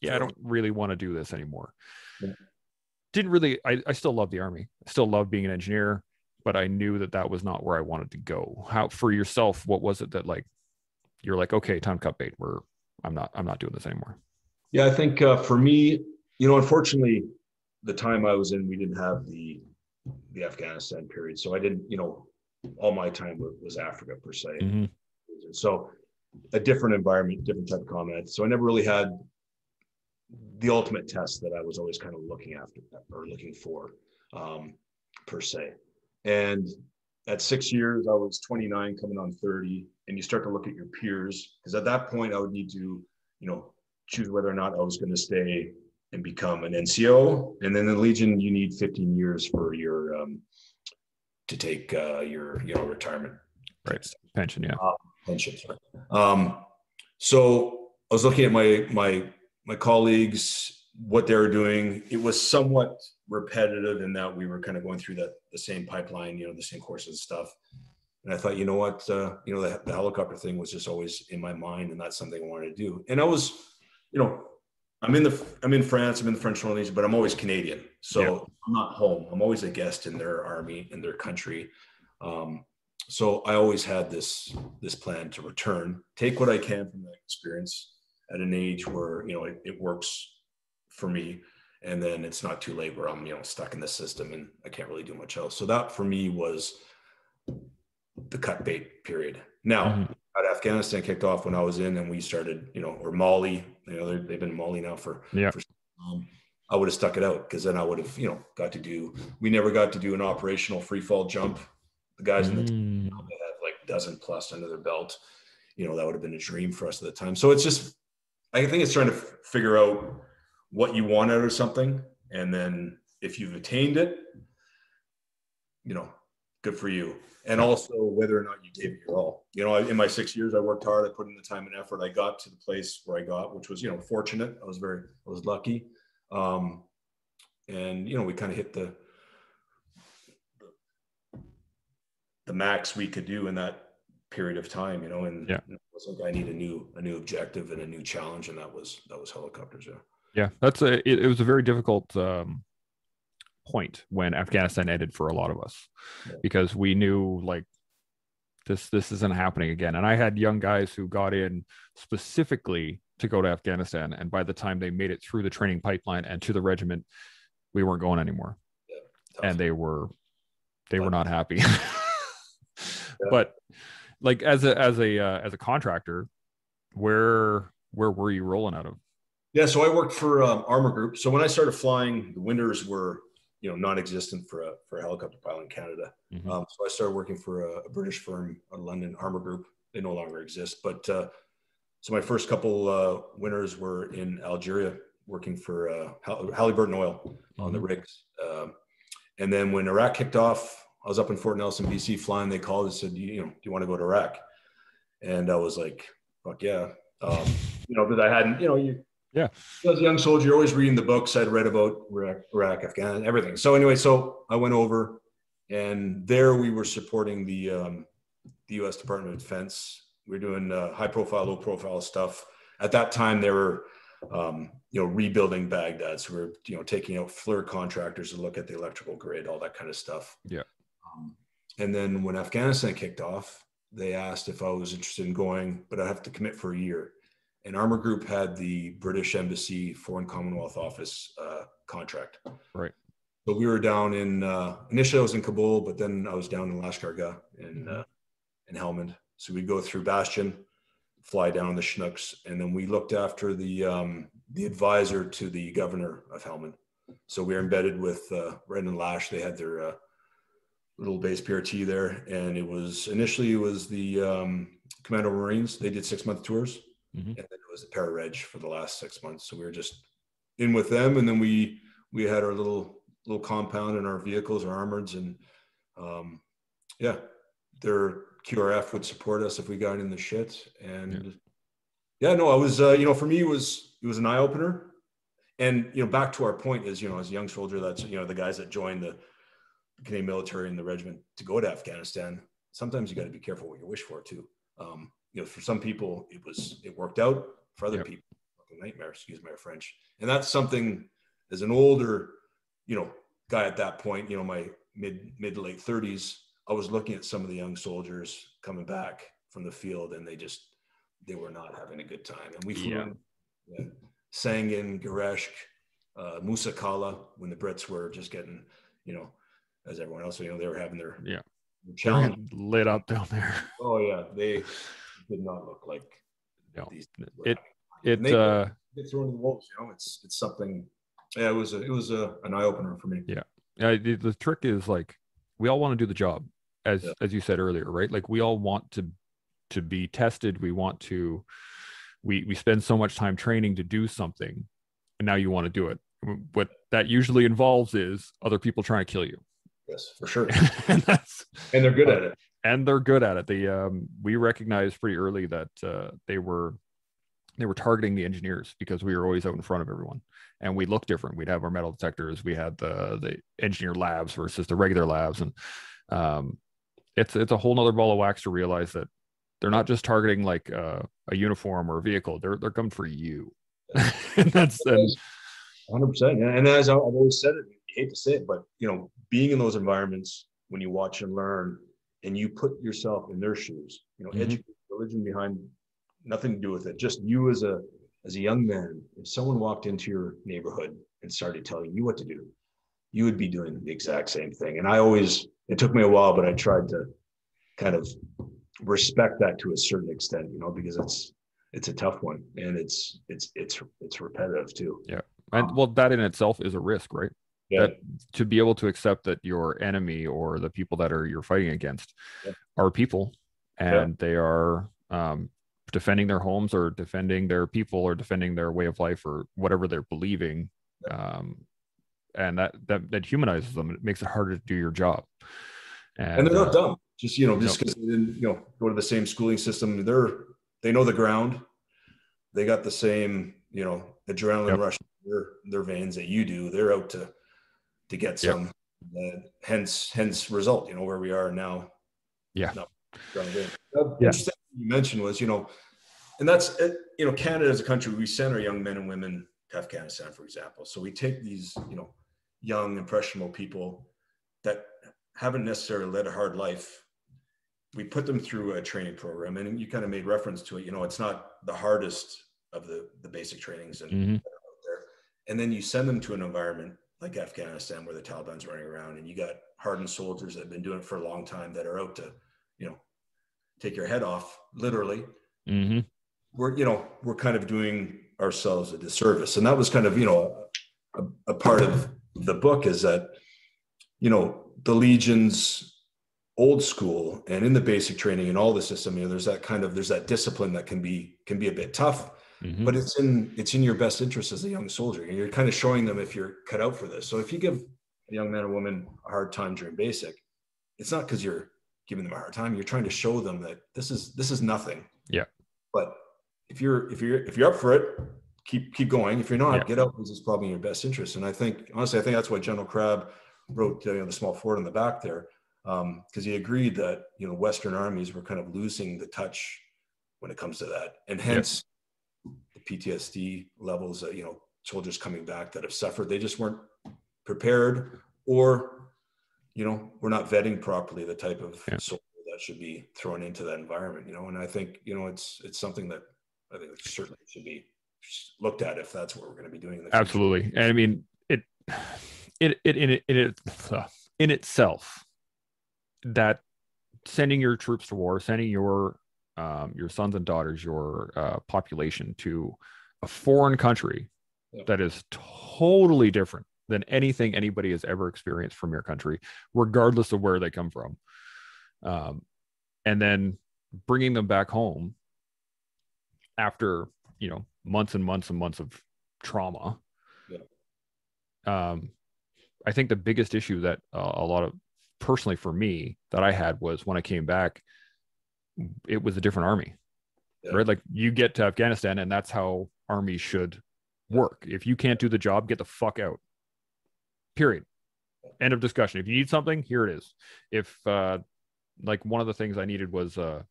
yeah, I don't really want to do this anymore.
Yeah.
Didn't really. I, I still love the army. I still love being an engineer, but I knew that that was not where I wanted to go. How for yourself? What was it that like you're like, okay, time to cut bait. We're I'm not I'm not doing this anymore.
Yeah, I think uh, for me, you know, unfortunately, the time I was in, we didn't have the the Afghanistan period, so I didn't, you know, all my time was, was Africa per se.
Mhm.
So a different environment, different type of combat. So I never really had the ultimate test that I was always kind of looking after or looking for, um, per se. And at six years, I was 29, coming on 30, and you start to look at your peers because at that point I would need to, you know, choose whether or not I was going to stay and become an NCO. And then the Legion, you need 15 years for your um, to take uh, your you know retirement
Right. Pension, yeah.
pension. Um, so I was looking at my my my colleagues, what they were doing. It was somewhat repetitive in that we were kind of going through that the same pipeline, you know, the same courses and stuff. And I thought, you know what, uh, you know, the, the helicopter thing was just always in my mind, and that's something I wanted to do. And I was, you know, I'm in the I'm in France, I'm in the French colonies, but I'm always Canadian, so
Yeah.
I'm not home. I'm always a guest in their army, in their country. Um, so I always had this this plan to return, take what I can from that experience at an age where you know it, it works for me, and then it's not too late where I'm you know stuck in the system and I can't really do much else. So that for me was the cut bait period. Now,
Mhm.
at Afghanistan kicked off when I was in, and we started, you know, or Mali. You know, they've been in Mali now for
Yeah.
For, um, I would have stuck it out because then I would have, you know, got to do. We never got to do an operational free fall jump. The guys in the
Mm.
they had like dozen plus under their belt. You know, that would have been a dream for us at the time. So it's just, I think it's trying to f- figure out what you want out of something. And then if you've attained it, you know, good for you. And also whether or not you gave it your all. You know, I- in my six years, I worked hard. I put in the time and effort. I got to the place where I got, which was, you know, fortunate. I was very, I was lucky. Um, and, you know, we kind of hit the, the max we could do in that period of time, you know, and
Yeah.
it was like I need a new a new objective and a new challenge, and that was that was helicopters. Yeah.
Yeah, that's a. It, it was a very difficult um, point when Afghanistan ended for a lot of us,
Yeah.
because we knew like this this isn't happening again. And I had young guys who got in specifically to go to Afghanistan, and by the time they made it through the training pipeline and to the regiment, we weren't going anymore,
Tough.
and they were they were not happy. But like as a as a uh, as a contractor, where where were you rolling out of?
Yeah, so I worked for um, Armor Group. So when I started flying, the winters were, you know, non-existent for a for a helicopter pilot in Canada.
Mhm.
Um, so I started working for a, a British firm, a London Armor Group. They no longer exist, but uh, so my first couple uh, winters were in Algeria, working for uh, Halliburton Oil on the rigs. Um, and then when Iraq kicked off, I was up in Fort Nelson, BC, flying. They called and said, you, you know, do you want to go to Iraq? And I was like, fuck yeah. Um, you know, because I hadn't, you know, you
Yeah.
as a young soldier, you're always reading the books I'd read about Iraq, Iraq, Afghanistan, everything. So anyway, so I went over, and there we were supporting the um, the U.S. Department of Defense. We were doing uh, high profile, low profile stuff. At that time, they were, um, you know, rebuilding Baghdad. So we are you know, taking out FLIR contractors to look at the electrical grid, all that kind of stuff.
Yeah.
Um, and then when Afghanistan kicked off, they asked if I was interested in going, but I have to commit for a year and Armor Group had the British Embassy Foreign Commonwealth Office uh, contract.
Right.
So we were down in uh, initially I was in Kabul, but then I was down in Lashkargah in uh, in Helmand. So we'd go through Bastion, fly down the Chinooks, and then we looked after the um, the advisor to the governor of Helmand. So we were embedded with uh, Brendan Lash. They had their uh, little base PRT there, and it was initially it was the um, Commando Marines. They did six month tours
Mhm.
and then it was the para reg for the last six months. So we were just in with them, and then we we had our little little compound and our vehicles, our armoreds, and um, yeah, their QRF would support us if we got in the shit. And yeah, yeah no, I was uh, you know for me it was it was an eye opener. And you know, back to our point is, you know, as a young soldier, that's you know the guys that joined the Canadian military and the regiment to go to Afghanistan. Sometimes you got to be careful what you wish for too. Um, you know, for some people it was it worked out. For other yep. people, a nightmare. Excuse my French. And that's something as an older, you know, guy at that point, you know, my mid mid to late thirties, I was looking at some of the young soldiers coming back from the field, and they just they were not having a good time. And we flew yeah. in, yeah, Sangin, Gereshk, uh, Musa Qala, when the Brits were just getting, you know, as everyone else, you know, they were having their
yeah challenge lit up down there.
Oh yeah, they did not look like
no. these. It it they, uh,
get thrown to the wolves. You know, it's it's something. Yeah, it was a, it was a, an eye opener for me.
Yeah, yeah. The, the trick is like we all want to do the job, as yeah. as you said earlier, right? Like we all want to to be tested. We want to. We we spend so much time training to do something, and now you want to do it. What that usually involves is other people trying to kill you.
Yes, for sure. and that's and they're good uh, at it.
And they're good at it. They um we recognized pretty early that uh, they were they were targeting the engineers because we were always out in front of everyone and we looked different. We'd have our metal detectors we had the the engineer labs versus the regular labs and um, it's it's a whole nother ball of wax to realize that they're not just targeting like uh, a uniform or a vehicle. They're they're coming for you. And that's and,
100% and as i've always said it hate to say it but you know being in those environments when you watch and learn and you put yourself in their shoes you know mm-hmm. education religion behind nothing to do with it. Just you as a as a young man, if someone walked into your neighborhood and started telling you what to do, you would be doing the exact same thing. And I always, it took me a while, but I tried to kind of respect that to a certain extent, you know, because it's it's a tough one and it's it's it's it's repetitive too.
Yeah. And well, that in itself is a risk, right? Yeah. That to be able to accept that your enemy or the people that are you're fighting against yeah. are people. And they are um, defending their homes or defending their people or defending their way of life or whatever they're believing um, and that, that that humanizes them it makes it harder to do your job.
And, and they're not uh, dumb. Just you know just because they didn't you know go to the same schooling system they're they know the ground. They got the same you know adrenaline yep. rush in their, their veins that you do. They're out to to get some yep. uh, hence hence result you know where we are now
yeah
no, yeah. you mentioned was you know and that's uh, you know canada as a country we send our young men and women to afghanistan for example so we take these you know young impressionable people that haven't necessarily led a hard life we put them through a training program and you kind of made reference to it you know it's not the hardest of the the basic trainings and mm-hmm. there and then you send them to an environment like afghanistan where the taliban's running around and you got hardened soldiers that have been doing it for a long time that are out to you know take your head off literally.
Mm-hmm.
We're you know we're kind of doing ourselves a disservice. And that was kind of you know a, a part of the book is that you know the legions old school and in the basic training and all the system you know there's that kind of there's that discipline that can be can be a bit tough mm-hmm. but it's in it's in your best interest as a young soldier and you're kind of showing them if you're cut out for this so if you give a young man or woman a hard time during basic it's not because you're giving them a hard time you're trying to show them that this is this is nothing
yeah
but if you're if you're if you're up for it, keep keep going. If you're not, yeah. get out because it's probably in your best interest. And I think honestly, I think that's why General Crabb wrote you know, the small fort in the back there because um, he agreed that you know Western armies were kind of losing the touch when it comes to that, and hence PTSD levels that you know soldiers coming back that have suffered. They just weren't prepared, or you know, we're not vetting properly the type of yeah. soldier that should be thrown into that environment. You know, and I think you know it's it's something that I think certainly should be looked at if that's what we're going to be doing.
Absolutely, and I mean it, it, it, in it, in it, in itself, that sending your troops to war, sending your um, your sons and daughters, your uh, population to a foreign country yeah. that is totally different than anything anybody has ever experienced from your country, regardless of where they come from. Um, and then bringing them back home after you know months and months and months of trauma um i think the biggest issue that uh, a lot of personally for me that i had was when i came back it was a different army
Yeah.
right? Like you get to afghanistan and that's how armies should work. If you can't do the job get the fuck out. Period. End of discussion. If you need something here it is. If uh like one of the things i needed was uh,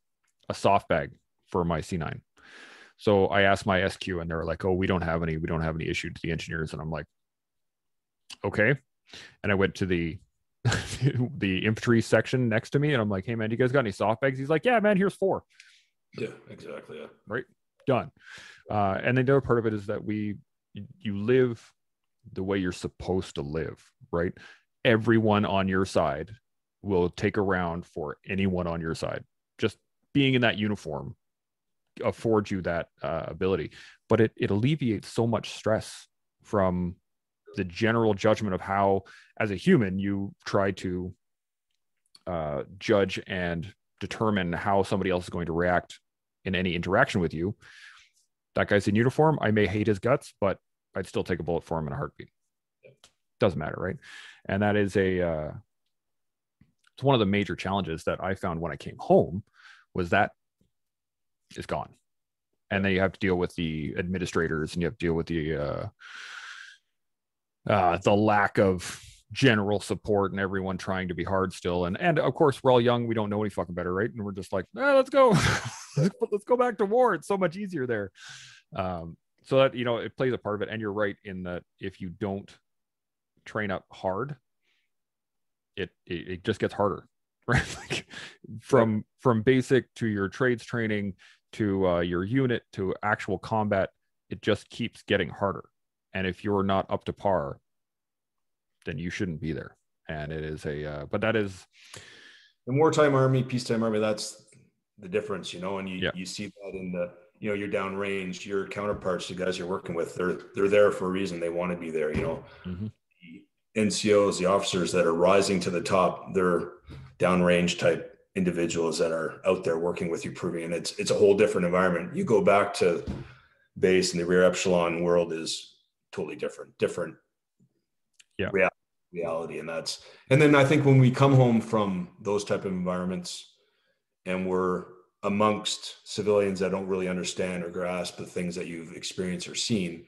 a soft bag for my c9 so i asked my sq and they're like oh we don't have any we don't have any issued to the engineers. And i'm like okay. And i went to the the infantry section next to me and i'm like hey man do you guys got any soft bags he's like yeah man here's four
Yeah, exactly. Yeah. Right.
Done. Uh, and then the other part of it is that we you live the way you're supposed to live, right? Everyone on your side will take a round for anyone on your side. Just being in that uniform affords you that uh, ability, but it it alleviates so much stress from the general judgment of how, as a human, you try to uh, judge and determine how somebody else is going to react in any interaction with you. That guy's in uniform. I may hate his guts, but I'd still take a bullet for him in a heartbeat. Doesn't matter, right? And that is a uh, it's one of the major challenges that I found when I came home was that is gone, and then you have to deal with the administrators and you have to deal with the uh, uh, the lack of general support and everyone trying to be hard still. And and of course we're all young, we don't know any fucking better, right? And we're just like, eh, let's go, let's go back to war. It's so much easier there. Um, so that you know it plays a part of it. And you're right in that if you don't train up hard, it it, it just gets harder, right? like from from basic to your trades training to uh, your unit to actual combat, it just keeps getting harder. And if you're not up to par, then you shouldn't be there. And it is a, uh, but that is,
the wartime army, peacetime army, that's the difference, you know, and you,
Yeah.
you see that in the, you know, you're downrange, your counterparts, the guys you're working with, they're they're there for a reason. They want to be there, you know.
Mhm.
The NCOs, the officers that are rising to the top, they're downrange type individuals that are out there working with you, proving and it's it's a whole different environment. You go back to base and the rear echelon world is totally different, different
Yeah.
rea- reality. And that's and then I think when we come home from those type of environments and we're amongst civilians that don't really understand or grasp the things that you've experienced or seen,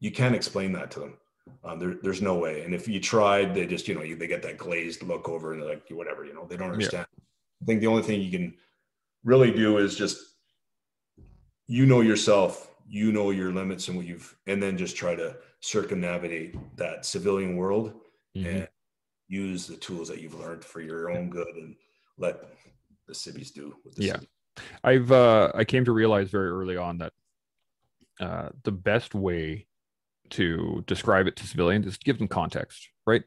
you can't explain that to them. Um, there, there's no way. And if you tried, they just, you know, you, they get that glazed look over and they're like, whatever, you know, they don't understand. I think the only thing you can really do is just, you know yourself, you know your limits and what you've, and then just try to circumnavigate that civilian world
Mhm.
and use the tools that you've learned for your own good and let the civvies do what the
Yeah.
civvies
I've, uh, I came to realize very early on that uh, the best way to describe it to civilians is to give them context, right?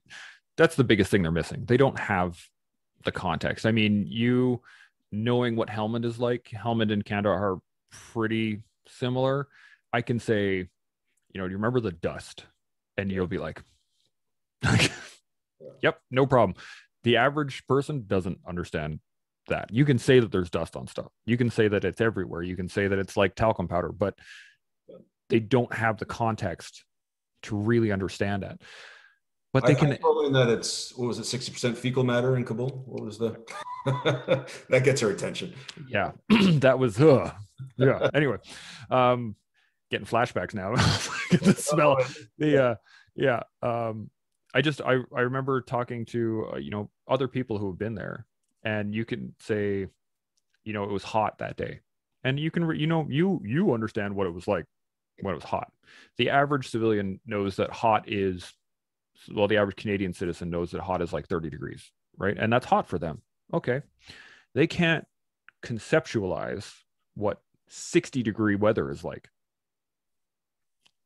That's the biggest thing they're missing. They don't have the context. I mean, you knowing what Helmand is like, Helmand and Canada are pretty similar. I can say, you know, do you remember the dust? And you'll be like, yep, no problem. The average person doesn't understand that. You can say that there's dust on stuff. You can say that it's everywhere. You can say that it's like talcum powder, but they don't have the context to really understand that. But they
I,
can
I that it's what was it, sixty percent fecal matter in Kabul? What was the that gets her attention.
yeah that was uh, yeah anyway um getting flashbacks now. The smell. The uh yeah um i just i i remember talking to uh, you know other people who have been there and you can say you know it was hot that day. And you can re- you know you you understand what it was like when it was hot. The average civilian knows that hot is well the average canadian citizen knows that hot is like 30 degrees right? And that's hot for them. Okay. They can't conceptualize what 60 degree weather is like.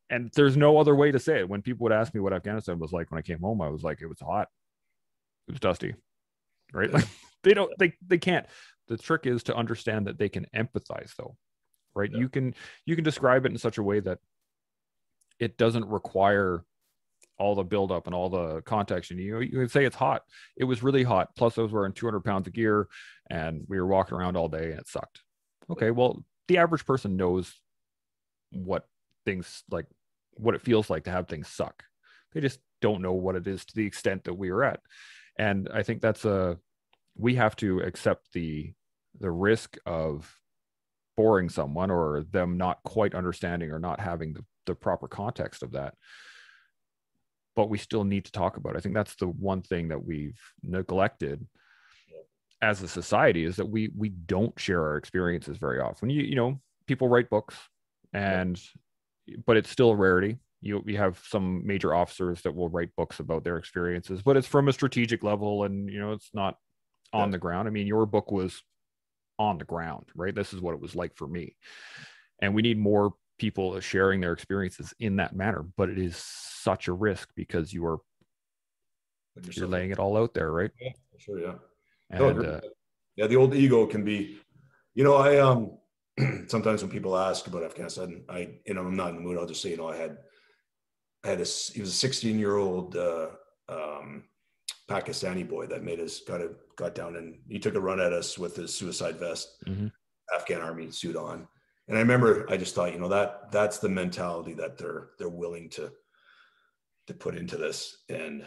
And there's no other way to say it. When people would ask me what Afghanistan was like when I came home, I was like, it was hot. It was dusty. Right? Like they don't they they can't. The trick is to understand that they can empathize though. Right?
Yeah.
You can you can describe it in such a way that it doesn't require all the buildup and all the context. And you you can say it's hot. It was really hot. Plus, I was wearing 200 pounds of gear, and we were walking around all day, and it sucked. Okay, well, the average person knows what things like what it feels like to have things suck. They just don't know what it is to the extent that we are at. And I think that's a we have to accept the the risk of boring someone or them not quite understanding or not having the, the proper context of that but we still need to talk about it. i think that's the one thing that we've neglected as a society is that we we don't share our experiences very often. You you know people write books and but it's still a rarity. You you have some major officers that will write books about their experiences but it's from a strategic level and you know it's not on the ground. I mean your book was on the ground right? This is what it was like for me. And we need more people sharing their experiences in that manner but it is such a risk because you are you're laying it all out there right?
Yeah, sure, yeah.
And
No,
uh,
yeah, the old ego can be, you know, I um sometimes when people ask about Afghanistan, I you know I'm not in the mood. I'll just say, you know, I had I had a he was a 16 year old uh, um, Pakistani boy that made us got a got down and he took a run at us with his suicide vest,
Mhm.
Afghan army suit on. And I remember I just thought, you know, that that's the mentality that they're they're willing to to put into this. And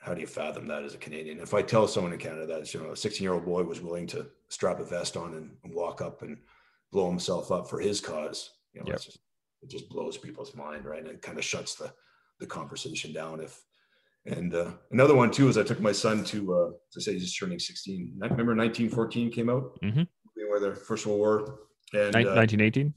how do you fathom that as a Canadian? If I tell someone in Canada that you know a 16 year old boy was willing to strap a vest on and, and walk up and blow himself up for his cause, you know,
Yep.
it's just it just blows people's mind, right? And it kind of shuts the the conversation down. If and uh, another one too is I took my son to uh, to say he's just turning 16. I remember 1914 came out,
Mhm.
where the First World War, and
nin-
uh,
1918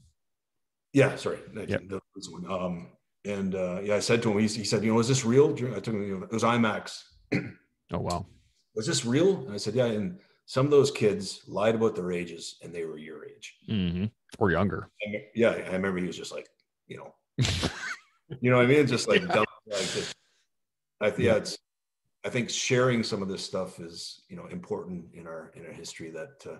yeah, sorry. 19, the one. Um, and uh, yeah, I said to him, he, he said, you know, is this real? I took him, you know, it was IMAX.
oh wow
Was this real? And I said, yeah. And some of those kids lied about their ages and they were your age.
hmm or younger
me- yeah, I remember he was just like, you know, you know what I mean? Just like, dumb, like just, I think yeah, it's, I think sharing some of this stuff is, you know, important in our, in our history that, uh,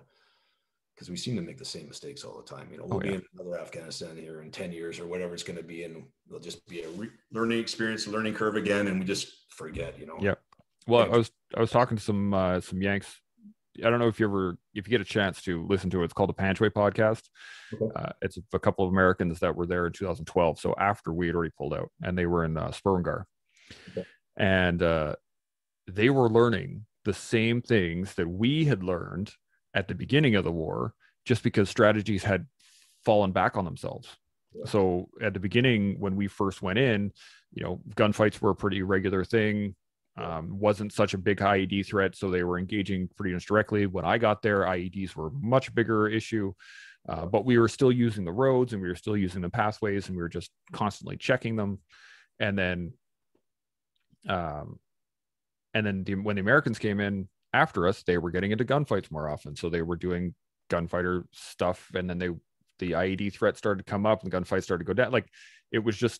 because we seem to make the same mistakes all the time. You know, we'll
Oh,
be in another Afghanistan here in 10 years or whatever it's going to be, and it'll just be a re- learning experience, a learning curve again, and we just forget, you know.
Yeah. Well,
Yeah.
I was I was talking to some uh, some Yanks. I don't know if you ever if you get a chance to listen to it. It's called the Panjwai Podcast.
Okay.
Uh, it's a couple of Americans that were there in 2012. So after we had already pulled out, and they were in uh, Sperwan Ghar,
Okay.
and uh, they were learning the same things that we had learned at the beginning of the war, just because strategies had fallen back on themselves.
Yeah.
So at the beginning, when we first went in, you know, gunfights were a pretty regular thing um, wasn't such a big IED threat, so they were engaging pretty much directly. When I got there, IEDs were a much bigger issue, uh, but we were still using the roads and we were still using the pathways and we were just constantly checking them. And then, um, and then the, when the Americans came in after us, they were getting into gunfights more often, so they were doing gunfighter stuff, and then they the IED threat started to come up and the gunfights started to go down. Like it was just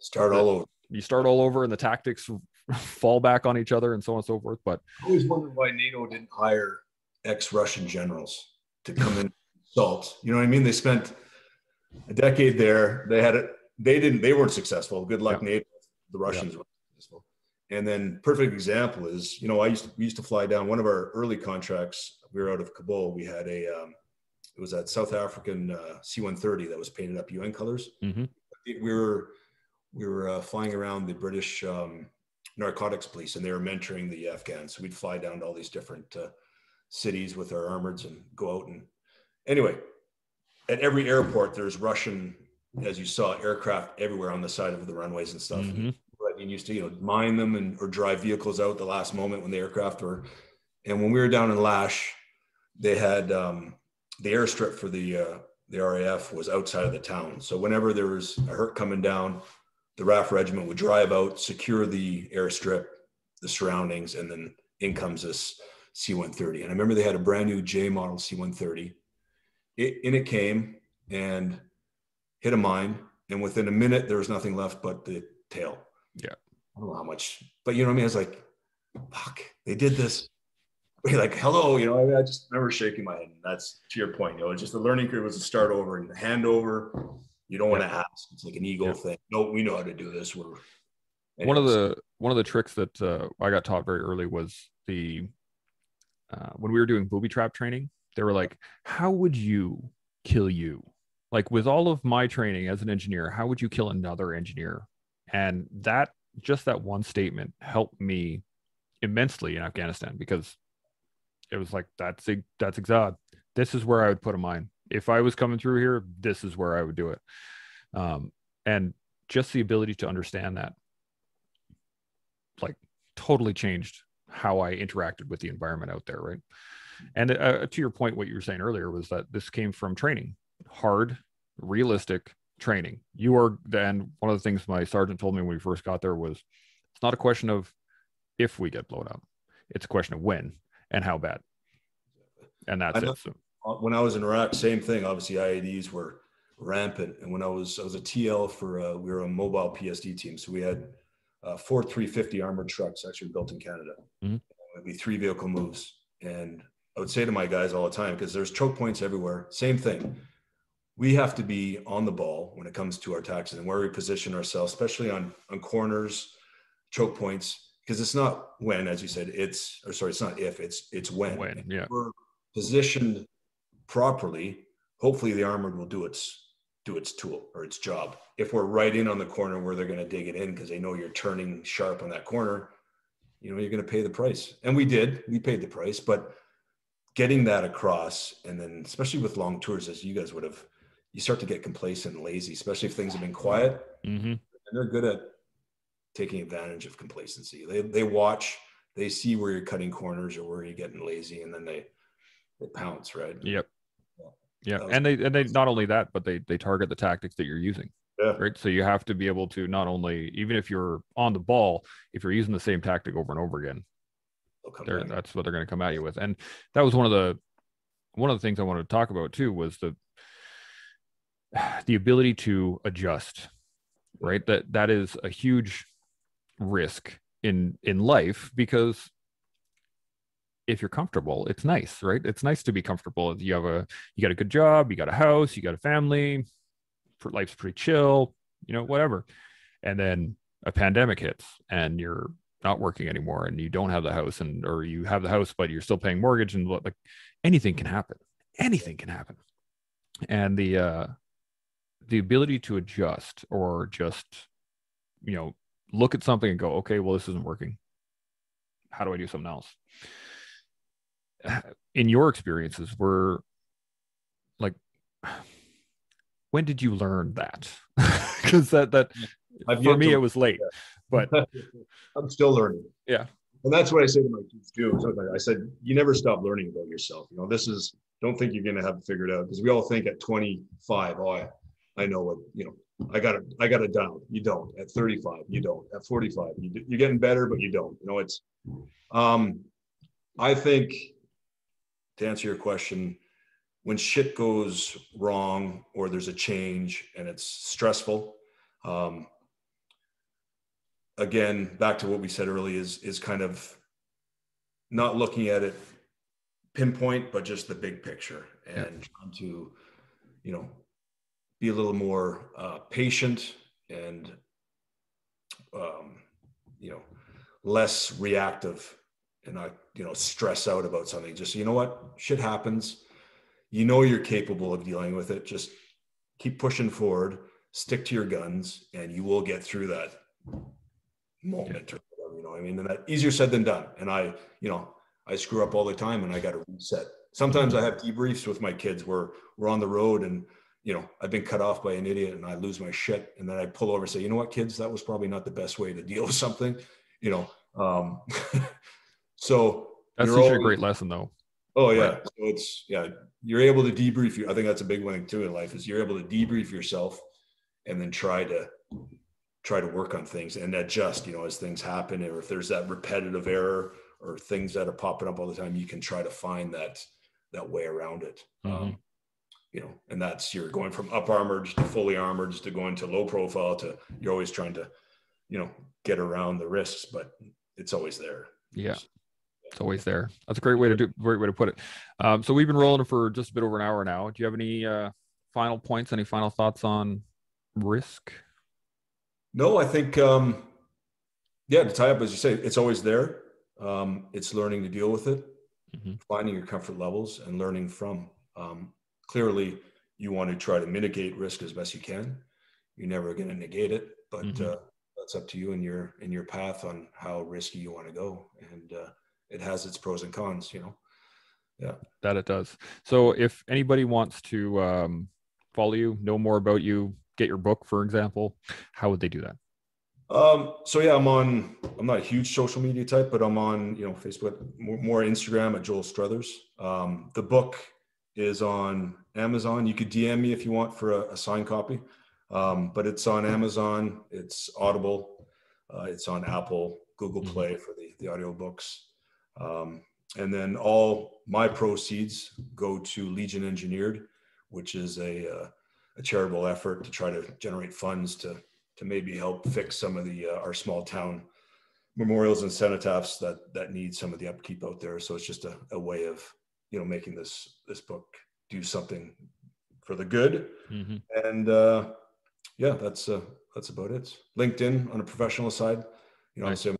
Start all over.
you start all over and the tactics fall back on each other and so on and so forth. But
I always wondered why NATO didn't hire ex-Russian generals to come in and assault. You know what I mean? They spent a decade there. They had it. They didn't. They weren't successful. Good luck,
Yeah.
NATO. The Russians were successful. And then perfect example is, you know, I used to, we used to fly down one of our early contracts. We were out of Kabul. We had a, um, it was that South African uh, C-130 that was painted up UN colors.
Mhm.
We were we were uh, flying around the British um, narcotics police, and they were mentoring the Afghans. So we'd fly down to all these different uh, cities with our armoreds and go out and anyway. At every airport, there's Russian, as you saw, aircraft everywhere on the side of the runways and stuff.
Mhm.
You used to, you know, mine them and or drive vehicles out the last moment when the aircraft were. And when we were down in Lash, they had um, the airstrip for the uh, the RAF was outside of the town. So whenever there was a hurt coming down, the RAF regiment would drive out, secure the airstrip, the surroundings, and then in comes this C-130. And I remember they had a brand new J model C-130. It, in it came and hit a mine, and within a minute there was nothing left but the tail.
Yeah.
I don't know how much, but you know what I mean. I was like, "Fuck, they did this." We're like, "Hello," you know. I, I just remember shaking my head. And that's to your point. You know, it's just the learning curve was to start over and hand over. You don't want to ask. It's like an ego
Yeah.
thing. No, we know how to do this. We're
one of the one of the tricks that uh, I got taught very early was the uh, when we were doing booby trap training. They were like, "How would you kill you?" like with all of my training as an engineer, how would you kill another engineer? And that just that one statement helped me immensely in Afghanistan because it was like that's that's exact. This is where I would put a mine. If I was coming through here, this is where I would do it. Um, and just the ability to understand that, like, totally changed how I interacted with the environment out there, right? And uh, to your point, what you were saying earlier was that this came from training, hard, realistic training. You are then one of the things my sergeant told me when we first got there was it's not a question of if we get blown up, it's a question of when and how bad. And that's it. So.
Uh, when I was in Iraq, same thing. Obviously, IEDs were rampant. And when I was, I was a TL for, uh, we were a mobile PSD team. So we had uh, four 350 armored trucks actually built in Canada. Mm-hmm. It'd be three vehicle moves. And I would say to my guys all the time, because there's choke points everywhere, same thing. We have to be on the ball when it comes to our taxes and where we position ourselves, especially on, on corners, choke points, because it's not when, as you said, it's, or sorry, it's not if, it's, it's when.
When, yeah.
we're positioned properly, hopefully the armored will do its do its tool or its job. If we're right in on the corner where they're going to dig it in because they know you're turning sharp on that corner, you know, you're going to pay the price. And we did, we paid the price, but getting that across and then especially with long tours as you guys would have, you start to get complacent and lazy, especially if things have been quiet.
Mm-hmm. And
they're good at taking advantage of complacency. They, they watch, they see where you're cutting corners or where you're getting lazy and then they, they pounce, right?
Yep. Yeah, and they and they not only that, but they they target the tactics that you're using.
Yeah.
Right. So you have to be able to not only even if you're on the ball, if you're using the same tactic over and over again, that's what they're going to come at you with. And that was one of the one of the things I wanted to talk about too was the the ability to adjust. Right. That that is a huge risk in in life because if you're comfortable, it's nice, right? It's nice to be comfortable. You have a you got a good job, you got a house, you got a family, life's pretty chill, you know, whatever. And then a pandemic hits and you're not working anymore and you don't have the house and or you have the house but you're still paying mortgage and like anything can happen. Anything can happen. And the uh the ability to adjust or just you know look at something and go okay well this isn't working. How do i do something else? In your experiences were like when did you learn that? Because that that I've for me to, it was late yeah. but
i'm still learning.
Yeah.
And that's what i say to my kids too. I said you never stop learning about yourself. You know this is don't think you're going to have it figured out because we all think at 25 oh I, I know what you know I got it. I got it down. You don't. At 35, you don't. At 45, you, you're getting better, but you don't. You know, it's. Um, I think to answer your question, when shit goes wrong or there's a change and it's stressful, um, again, back to what we said earlier is is kind of not looking at it pinpoint, but just the big picture and yeah. trying to, you know, be a little more uh, patient and, um, you know, less reactive and not you know stress out about something. Just you know what? Shit happens. You know you're capable of dealing with it. Just keep pushing forward. Stick to your guns and you will get through that moment or whatever, you know i mean? And that easier said than done. And i you know i screw up all the time and i got to reset. Sometimes i have debriefs with my kids where we're on the road and you know i've been cut off by an idiot and i lose my shit and then i pull over and say you know what kids that was probably not the best way to deal with something you know um So
that's such always, a great lesson, though.
Oh yeah, right. so it's yeah, you're able to debrief. You, I think that's a big one too in life is you're able to debrief yourself, and then try to try to work on things and adjust. You know, as things happen, or if there's that repetitive error or things that are popping up all the time, you can try to find that that way around it. Mm-hmm. Um, you know, and that's you're going from up armored to fully armored to going to low profile to you're always trying to, you know, get around the risks, but it's always there.
Yeah it's always there. That's a great way to do great way to put it. Um, so we've been rolling for just a bit over an hour now. Do you have any uh, final points? Any final thoughts on risk?
No, I think um, yeah. To tie up, as you say, it's always there. Um, it's learning to deal with it, mm-hmm. finding your comfort levels, and learning from. Um, clearly, you want to try to mitigate risk as best you can. You're never going to negate it, but
Mhm.
uh, that's up to you and your in your path on how risky you want to go. And uh, it has its pros and cons, you know.
Yeah, that it does. So if anybody wants to um, follow you, know more about you, get your book, for example, how would they do that?
Um, so yeah, I'm on. I'm not a huge social media type, but I'm on you know Facebook, more, more Instagram at Joel Struthers. Um, the book is on Amazon. You could DM me if you want for a, a signed copy, um, but it's on Amazon. It's Audible. Uh, it's on Apple, Google
Mhm.
Play for the the audiobooks. Um, and then all my proceeds go to Legion Engineered, which is a uh, a charitable effort to try to generate funds to to maybe help fix some of the uh, our small town memorials and cenotaphs that that need some of the upkeep out there. So it's just a, a way of you know making this this book do something for the good. And uh, yeah, that's uh, that's about it. LinkedIn on a professional side, you know,
Nice.
I'm a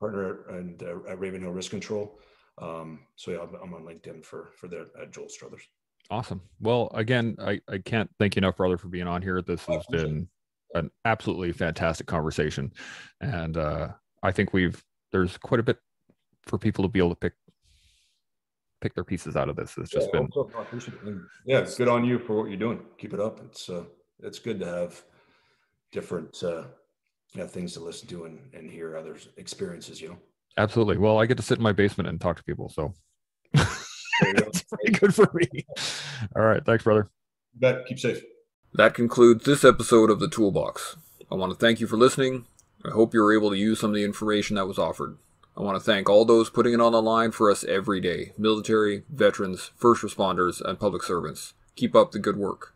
partner at, and uh, at Ravenhill Risk Control. Um, so yeah, I'm, I'm on LinkedIn for for the at Joel Struthers.
Awesome. Well, again, I, I can't thank you enough, brother, for being on here. This has been an absolutely fantastic conversation. And uh, I think we've, there's quite a bit for people to be able to pick, pick their pieces out of this. It's just
yeah,
been,
also, I appreciate it. And, yeah, it's good on you for what you're doing. Keep it up. It's uh, it's good to have different uh, yeah, things to listen to and, and hear others' experiences. You know,
absolutely. Well, I get to sit in my basement and talk to people. So
There you go.
it's pretty good for me. All right. Thanks, brother.
Bet. Keep safe.
That concludes this episode of The Toolbox. I want to thank you for listening. I hope you were able to use some of the information that was offered. I want to thank all those putting it on the line for us every day military, veterans, first responders, and public servants. Keep up the good work.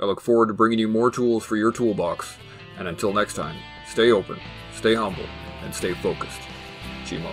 I look forward to bringing you more tools for your toolbox. And until next time, stay open, stay humble, and stay focused. Chimo.